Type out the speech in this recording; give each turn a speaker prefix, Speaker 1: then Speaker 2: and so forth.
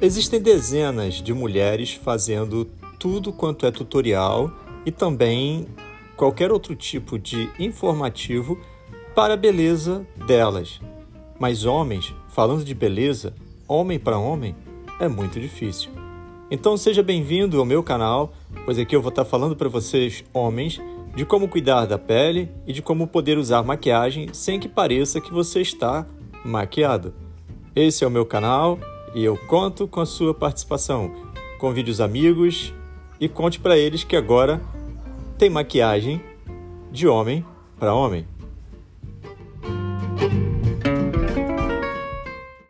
Speaker 1: Existem dezenas de mulheres fazendo tudo quanto é tutorial e também qualquer outro tipo de informativo para a beleza delas. Mas homens, falando de beleza, homem para homem, é muito difícil. Então seja bem-vindo ao meu canal, pois aqui eu vou estar falando para vocês, homens, de como cuidar da pele e de como poder usar maquiagem sem que pareça que você está maquiado. Esse é o meu canal e eu conto com a sua participação. Convide os amigos e conte para eles que agora tem maquiagem de homem para homem.